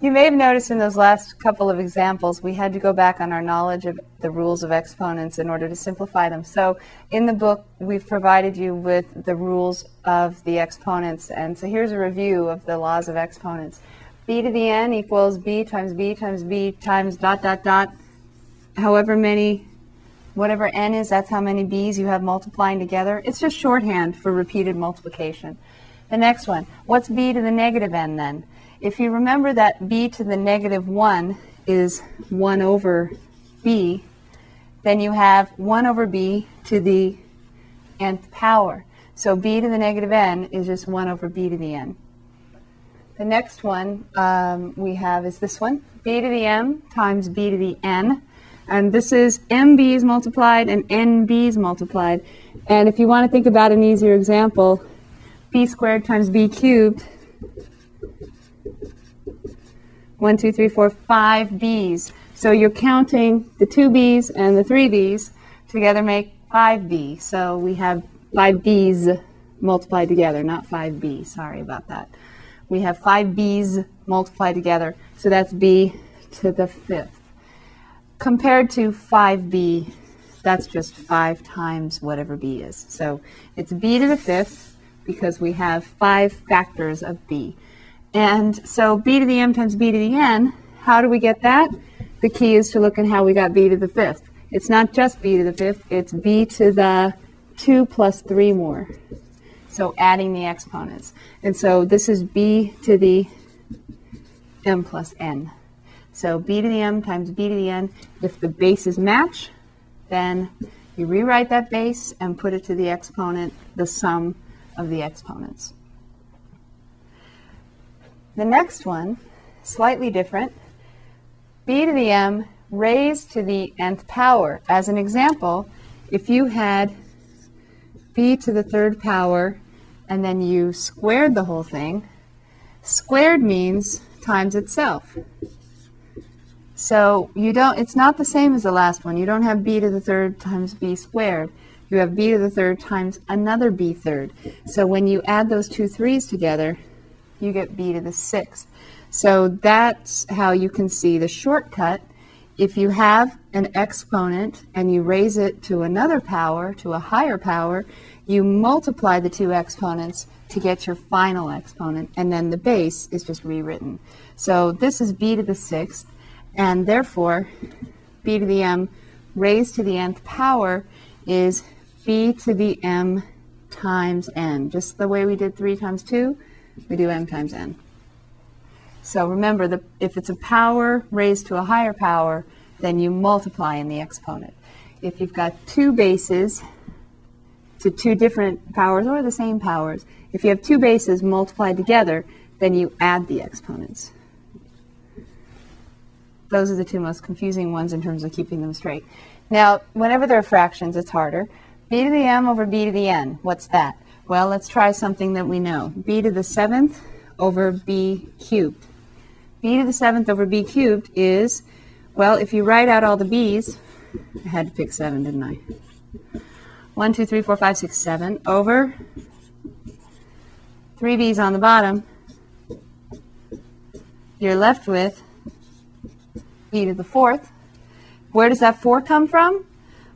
You may have noticed in those last couple of examples, we had to go back on our knowledge of the rules of exponents in order to simplify them. So in the book, we've provided you with the rules of the exponents. And so here's a review of the laws of exponents. b to the n equals b times b times b times dot, dot, dot. However many, whatever n is, that's how many b's you have multiplying together. It's just shorthand for repeated multiplication. The next one, what's b to the negative n then? If you remember that b to the negative 1 is 1 over b, then you have 1 over b to the nth power. So b to the negative n is just 1 over b to the n. The next one um, we have is this one, b to the m times b to the n. And this is mb's multiplied and nb's multiplied. And if you want to think about an easier example, b squared times b cubed one, two, three, four, five B's. So you're counting the two B's and the three B's together make five B. So we have five B's multiplied together, not five B. Sorry about that. We have five B's multiplied together. So that's B to the fifth. Compared to 5B, that's just 5 times whatever B is. So it's B to the fifth because we have five factors of B. And so b to the m times b to the n, how do we get that? The key is to look at how we got b to the fifth. It's not just b to the fifth, it's b to the 2 plus 3 more. So adding the exponents. And so this is b to the m plus n. So b to the m times b to the n. If the bases match, then you rewrite that base and put it to the exponent, the sum of the exponents. The next one, slightly different, b to the m raised to the nth power. As an example, if you had b to the third power and then you squared the whole thing, squared means times itself. So you don't, it's not the same as the last one. You don't have b to the third times b squared. You have b to the third times another b third. So when you add those two threes together, you get b to the sixth. So that's how you can see the shortcut. If you have an exponent and you raise it to another power, to a higher power, you multiply the two exponents to get your final exponent, and then the base is just rewritten. So this is b to the sixth, and therefore b to the m raised to the nth power is b to the m times n, just the way we did 3 times 2 we do m times n. So remember, the, if it's a power raised to a higher power, then you multiply in the exponent. If you've got two bases to two different powers or the same powers, if you have two bases multiplied together, then you add the exponents. Those are the two most confusing ones in terms of keeping them straight. Now, whenever there are fractions, it's harder. b to the m over b to the n, what's that? Well, let's try something that we know. b to the seventh over b cubed. b to the seventh over b cubed is, well, if you write out all the b's, I had to pick seven, didn't I? One, two, three, four, five, six, seven over three b's on the bottom. You're left with b to the fourth. Where does that four come from?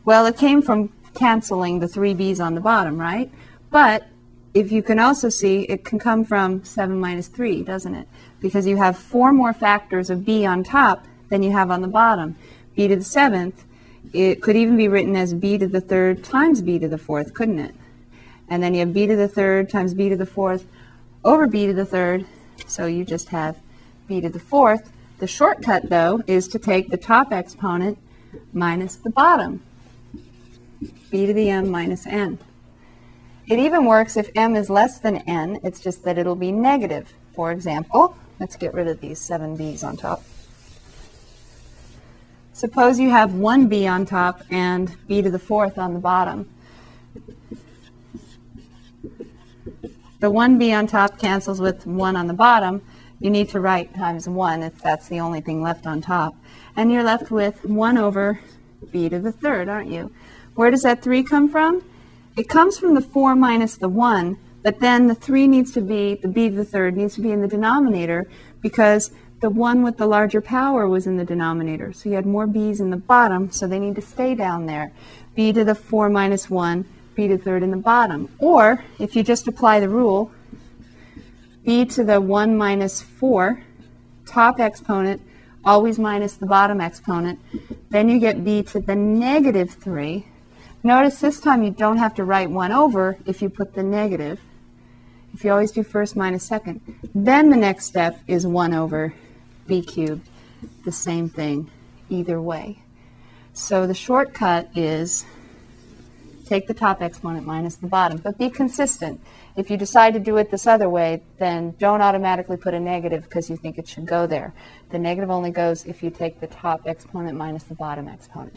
Well, it came from canceling the three b's on the bottom, right? But if you can also see, it can come from 7 minus 3, doesn't it? Because you have four more factors of b on top than you have on the bottom. b to the 7th, it could even be written as b to the 3rd times b to the 4th, couldn't it? And then you have b to the 3rd times b to the 4th over b to the 3rd, so you just have b to the 4th. The shortcut, though, is to take the top exponent minus the bottom, b to the m minus n. It even works if m is less than n, it's just that it'll be negative. For example, let's get rid of these 7b's on top. Suppose you have one b on top and b to the fourth on the bottom. The 1b on top cancels with 1 on the bottom. You need to write times 1 if that's the only thing left on top. And you're left with 1 over b to the third, aren't you? Where does that 3 come from? It comes from the 4 minus the 1, but then the 3 needs to be, the b to the third needs to be in the denominator because the one with the larger power was in the denominator. So you had more b's in the bottom, so they need to stay down there. b to the 4 minus 1, b to the third in the bottom. Or if you just apply the rule, b to the 1 minus 4, top exponent, always minus the bottom exponent. Then you get b to the negative 3. Notice this time you don't have to write 1 over if you put the negative. If you always do first minus second. Then the next step is 1 over b cubed. The same thing either way. So the shortcut is take the top exponent minus the bottom, but be consistent. If you decide to do it this other way, then don't automatically put a negative because you think it should go there. The negative only goes if you take the top exponent minus the bottom exponent.